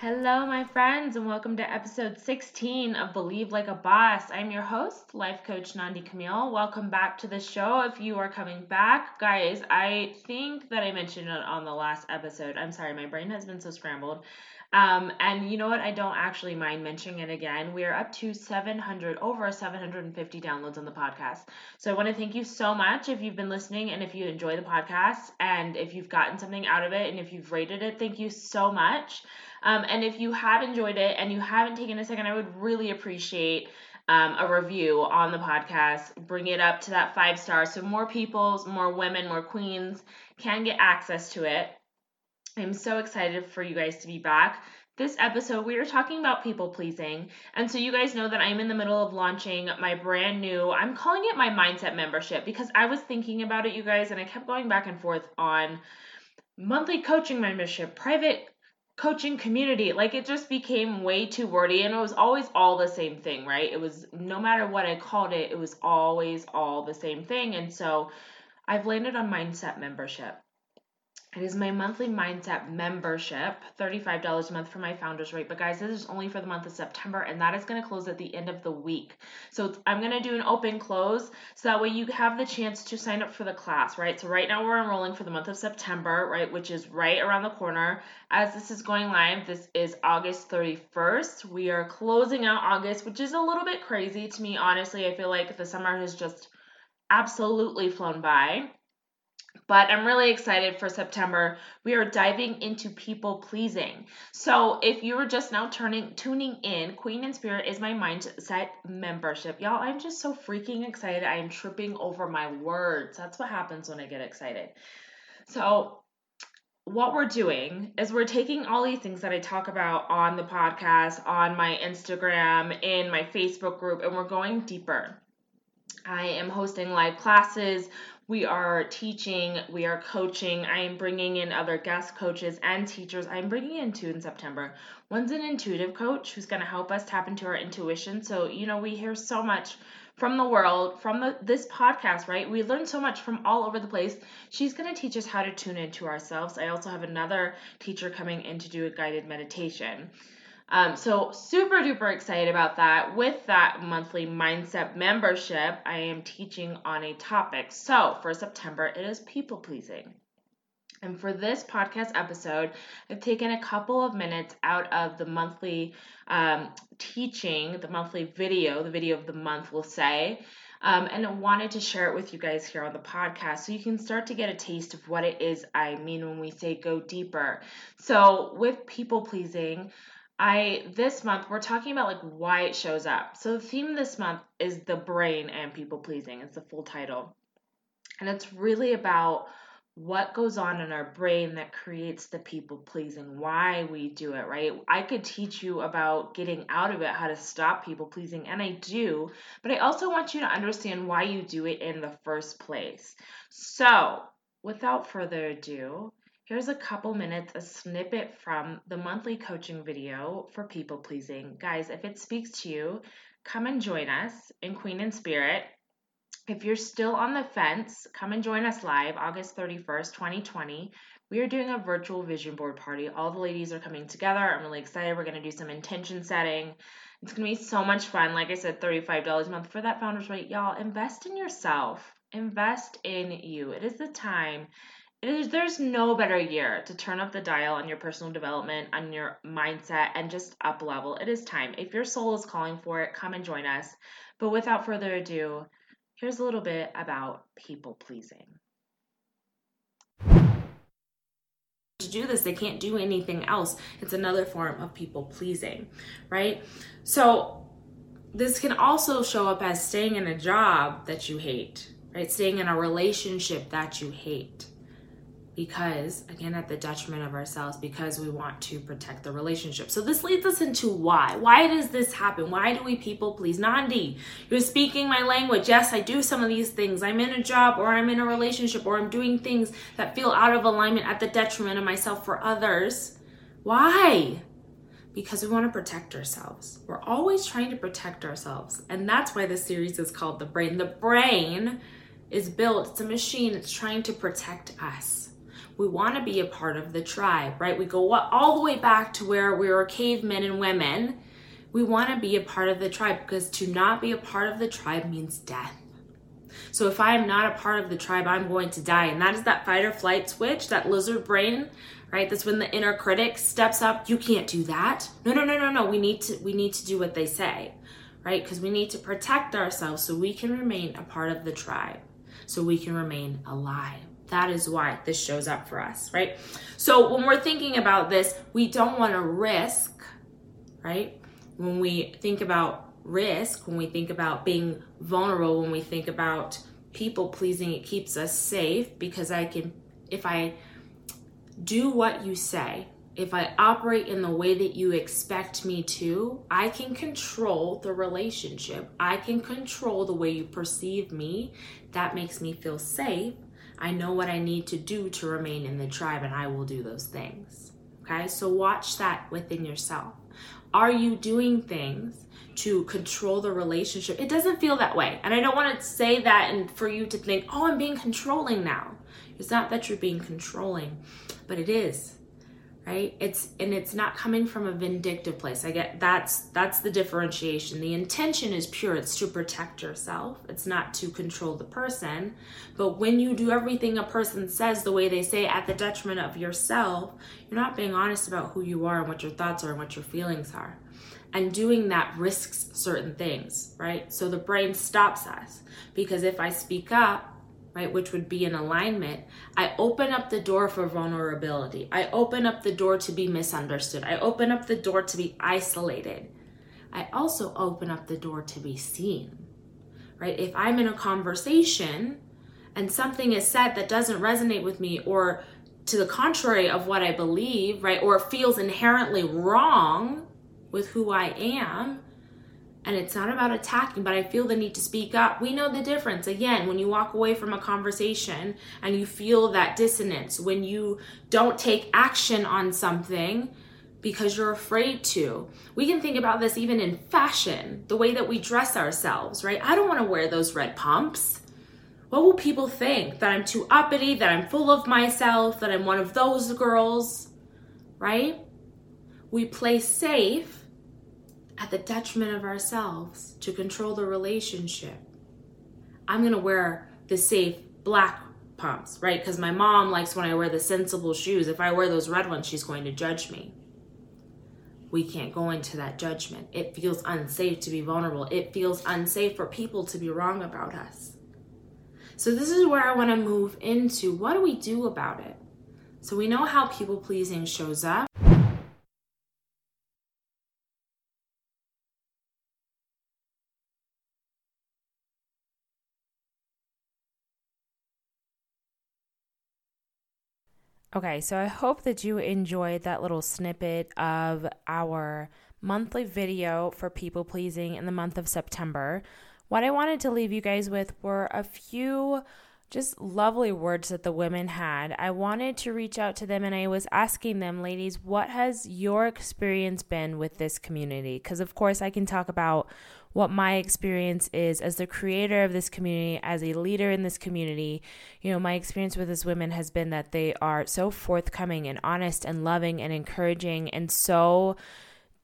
Hello, my friends, and welcome to episode 16 of Believe Like a Boss. I'm your host, life coach Nandi Camille. Welcome back to the show. If you are coming back, guys, I think that I mentioned it on the last episode. I'm sorry, my brain has been so scrambled. Um, and you know what? I don't actually mind mentioning it again. We are up to 700, over 750 downloads on the podcast. So I want to thank you so much if you've been listening and if you enjoy the podcast and if you've gotten something out of it and if you've rated it, thank you so much. Um, and if you have enjoyed it and you haven't taken a second, I would really appreciate um, a review on the podcast. Bring it up to that five stars so more people, more women, more queens can get access to it. I'm so excited for you guys to be back. This episode, we are talking about people pleasing. And so, you guys know that I'm in the middle of launching my brand new, I'm calling it my mindset membership because I was thinking about it, you guys, and I kept going back and forth on monthly coaching membership, private coaching community. Like it just became way too wordy and it was always all the same thing, right? It was no matter what I called it, it was always all the same thing. And so I've landed on mindset membership. It is my monthly mindset membership, $35 a month for my founders rate. But guys, this is only for the month of September, and that is going to close at the end of the week. So I'm going to do an open close so that way you have the chance to sign up for the class, right? So right now we're enrolling for the month of September, right, which is right around the corner. As this is going live, this is August 31st. We are closing out August, which is a little bit crazy to me, honestly. I feel like the summer has just absolutely flown by. But I'm really excited for September. We are diving into people pleasing. So, if you are just now turning tuning in, Queen and Spirit is my mindset membership. Y'all, I'm just so freaking excited. I am tripping over my words. That's what happens when I get excited. So, what we're doing is we're taking all these things that I talk about on the podcast, on my Instagram, in my Facebook group, and we're going deeper. I am hosting live classes we are teaching, we are coaching. I am bringing in other guest coaches and teachers. I'm bringing in two in September. One's an intuitive coach who's going to help us tap into our intuition. So, you know, we hear so much from the world, from the, this podcast, right? We learn so much from all over the place. She's going to teach us how to tune into ourselves. I also have another teacher coming in to do a guided meditation. Um, so super duper excited about that. With that monthly mindset membership, I am teaching on a topic. So for September, it is people pleasing. And for this podcast episode, I've taken a couple of minutes out of the monthly um, teaching, the monthly video, the video of the month, we'll say, um, and I wanted to share it with you guys here on the podcast so you can start to get a taste of what it is I mean when we say go deeper. So, with people pleasing, I this month we're talking about like why it shows up. So the theme this month is the brain and people pleasing. It's the full title. And it's really about what goes on in our brain that creates the people pleasing, why we do it, right? I could teach you about getting out of it, how to stop people pleasing, and I do, but I also want you to understand why you do it in the first place. So, without further ado, Here's a couple minutes, a snippet from the monthly coaching video for people pleasing. Guys, if it speaks to you, come and join us in Queen and Spirit. If you're still on the fence, come and join us live August 31st, 2020. We are doing a virtual vision board party. All the ladies are coming together. I'm really excited. We're going to do some intention setting. It's going to be so much fun. Like I said, $35 a month for that founder's rate. Y'all, invest in yourself. Invest in you. It is the time there's no better year to turn up the dial on your personal development, on your mindset, and just up level. It is time. If your soul is calling for it, come and join us. But without further ado, here's a little bit about people pleasing. To do this, they can't do anything else. It's another form of people pleasing, right? So, this can also show up as staying in a job that you hate, right? Staying in a relationship that you hate because again at the detriment of ourselves because we want to protect the relationship. So this leads us into why. Why does this happen? Why do we people please? Nandi you're speaking my language. Yes i do some of these things. I'm in a job or i'm in a relationship or i'm doing things that feel out of alignment at the detriment of myself for others. Why? Because we want to protect ourselves. We're always trying to protect ourselves. And that's why this series is called The Brain. The brain is built, it's a machine, it's trying to protect us we want to be a part of the tribe, right? We go all the way back to where we were cavemen and women. We want to be a part of the tribe because to not be a part of the tribe means death. So if I am not a part of the tribe, I'm going to die. And that is that fight or flight switch, that lizard brain, right? That's when the inner critic steps up. You can't do that. No, no, no, no, no. We need to we need to do what they say, right? Because we need to protect ourselves so we can remain a part of the tribe, so we can remain alive. That is why this shows up for us, right? So when we're thinking about this, we don't want to risk, right? When we think about risk, when we think about being vulnerable, when we think about people pleasing, it keeps us safe because I can, if I do what you say, if I operate in the way that you expect me to, I can control the relationship. I can control the way you perceive me. That makes me feel safe. I know what I need to do to remain in the tribe, and I will do those things. Okay, so watch that within yourself. Are you doing things to control the relationship? It doesn't feel that way. And I don't want to say that and for you to think, oh, I'm being controlling now. It's not that you're being controlling, but it is right? It's and it's not coming from a vindictive place. I get that's that's the differentiation. The intention is pure. It's to protect yourself. It's not to control the person. But when you do everything a person says the way they say at the detriment of yourself you're not being honest about who you are and what your thoughts are and what your feelings are. And doing that risks certain things right? So the brain stops us because if i speak up right, which would be in alignment, I open up the door for vulnerability. I open up the door to be misunderstood. I open up the door to be isolated. I also open up the door to be seen, right? If I'm in a conversation and something is said that doesn't resonate with me or to the contrary of what I believe, right, or feels inherently wrong with who I am, and it's not about attacking, but I feel the need to speak up. We know the difference. Again, when you walk away from a conversation and you feel that dissonance, when you don't take action on something because you're afraid to. We can think about this even in fashion, the way that we dress ourselves, right? I don't want to wear those red pumps. What will people think? That I'm too uppity, that I'm full of myself, that I'm one of those girls, right? We play safe at the detriment of ourselves to control the relationship. I'm gonna wear the safe black pumps, right? Because my mom likes when I wear the sensible shoes. If I wear those red ones, she's going to judge me. We can't go into that judgment. It feels unsafe to be vulnerable. It feels unsafe for people to be wrong about us. So, this is where I want to move into what do we do about it? So, we know how people pleasing shows up. Okay, so I hope that you enjoyed that little snippet of our monthly video for people pleasing in the month of September. What I wanted to leave you guys with were a few just lovely words that the women had. I wanted to reach out to them and I was asking them, ladies, what has your experience been with this community? Because, of course, I can talk about what my experience is as the creator of this community, as a leader in this community. You know, my experience with these women has been that they are so forthcoming and honest and loving and encouraging and so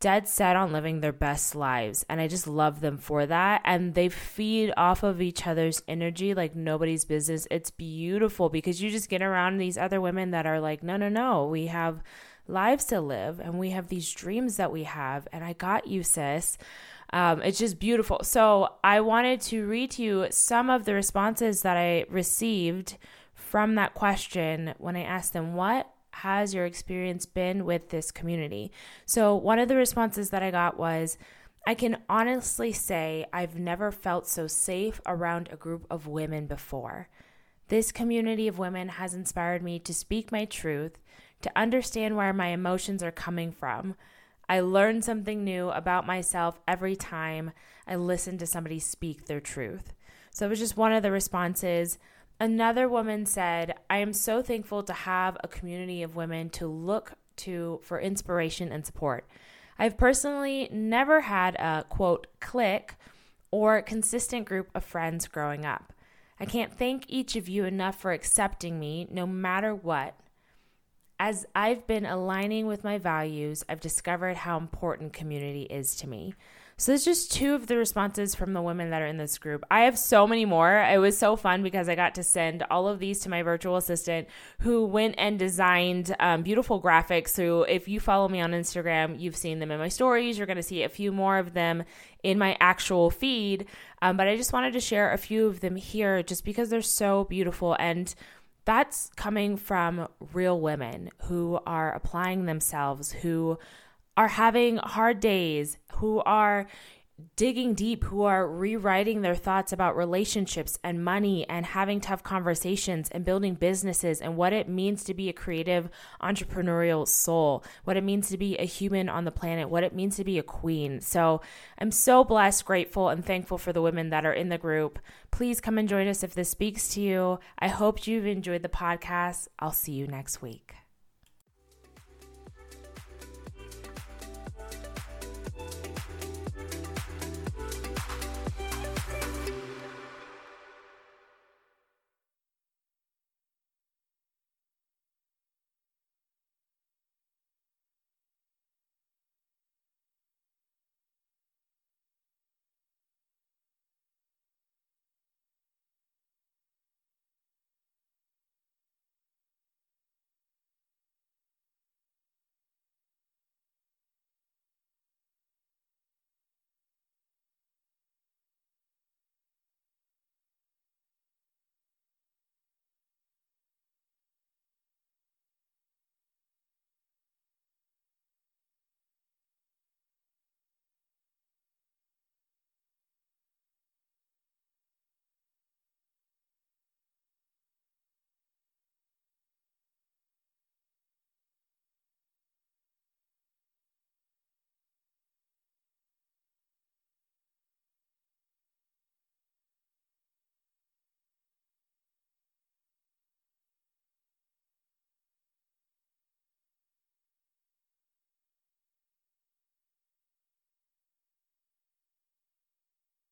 dead set on living their best lives. And I just love them for that. And they feed off of each other's energy like nobody's business. It's beautiful because you just get around these other women that are like, no, no, no, we have lives to live and we have these dreams that we have. And I got you, sis. Um, it's just beautiful. So I wanted to read to you some of the responses that I received from that question when I asked them, What has your experience been with this community? So one of the responses that I got was, I can honestly say I've never felt so safe around a group of women before. This community of women has inspired me to speak my truth, to understand where my emotions are coming from. I learn something new about myself every time I listen to somebody speak their truth. So it was just one of the responses. Another woman said, I am so thankful to have a community of women to look to for inspiration and support. I've personally never had a quote clique or consistent group of friends growing up. I can't thank each of you enough for accepting me no matter what. As I've been aligning with my values, I've discovered how important community is to me. So that's just two of the responses from the women that are in this group. I have so many more. It was so fun because I got to send all of these to my virtual assistant who went and designed um, beautiful graphics. So if you follow me on Instagram, you've seen them in my stories. You're going to see a few more of them in my actual feed. Um, but I just wanted to share a few of them here just because they're so beautiful and that's coming from real women who are applying themselves, who are having hard days, who are digging deep, who are rewriting their thoughts about relationships and money and having tough conversations and building businesses and what it means to be a creative entrepreneurial soul, what it means to be a human on the planet, what it means to be a queen. So I'm so blessed, grateful, and thankful for the women that are in the group. Please come and join us if this speaks to you. I hope you've enjoyed the podcast. I'll see you next week.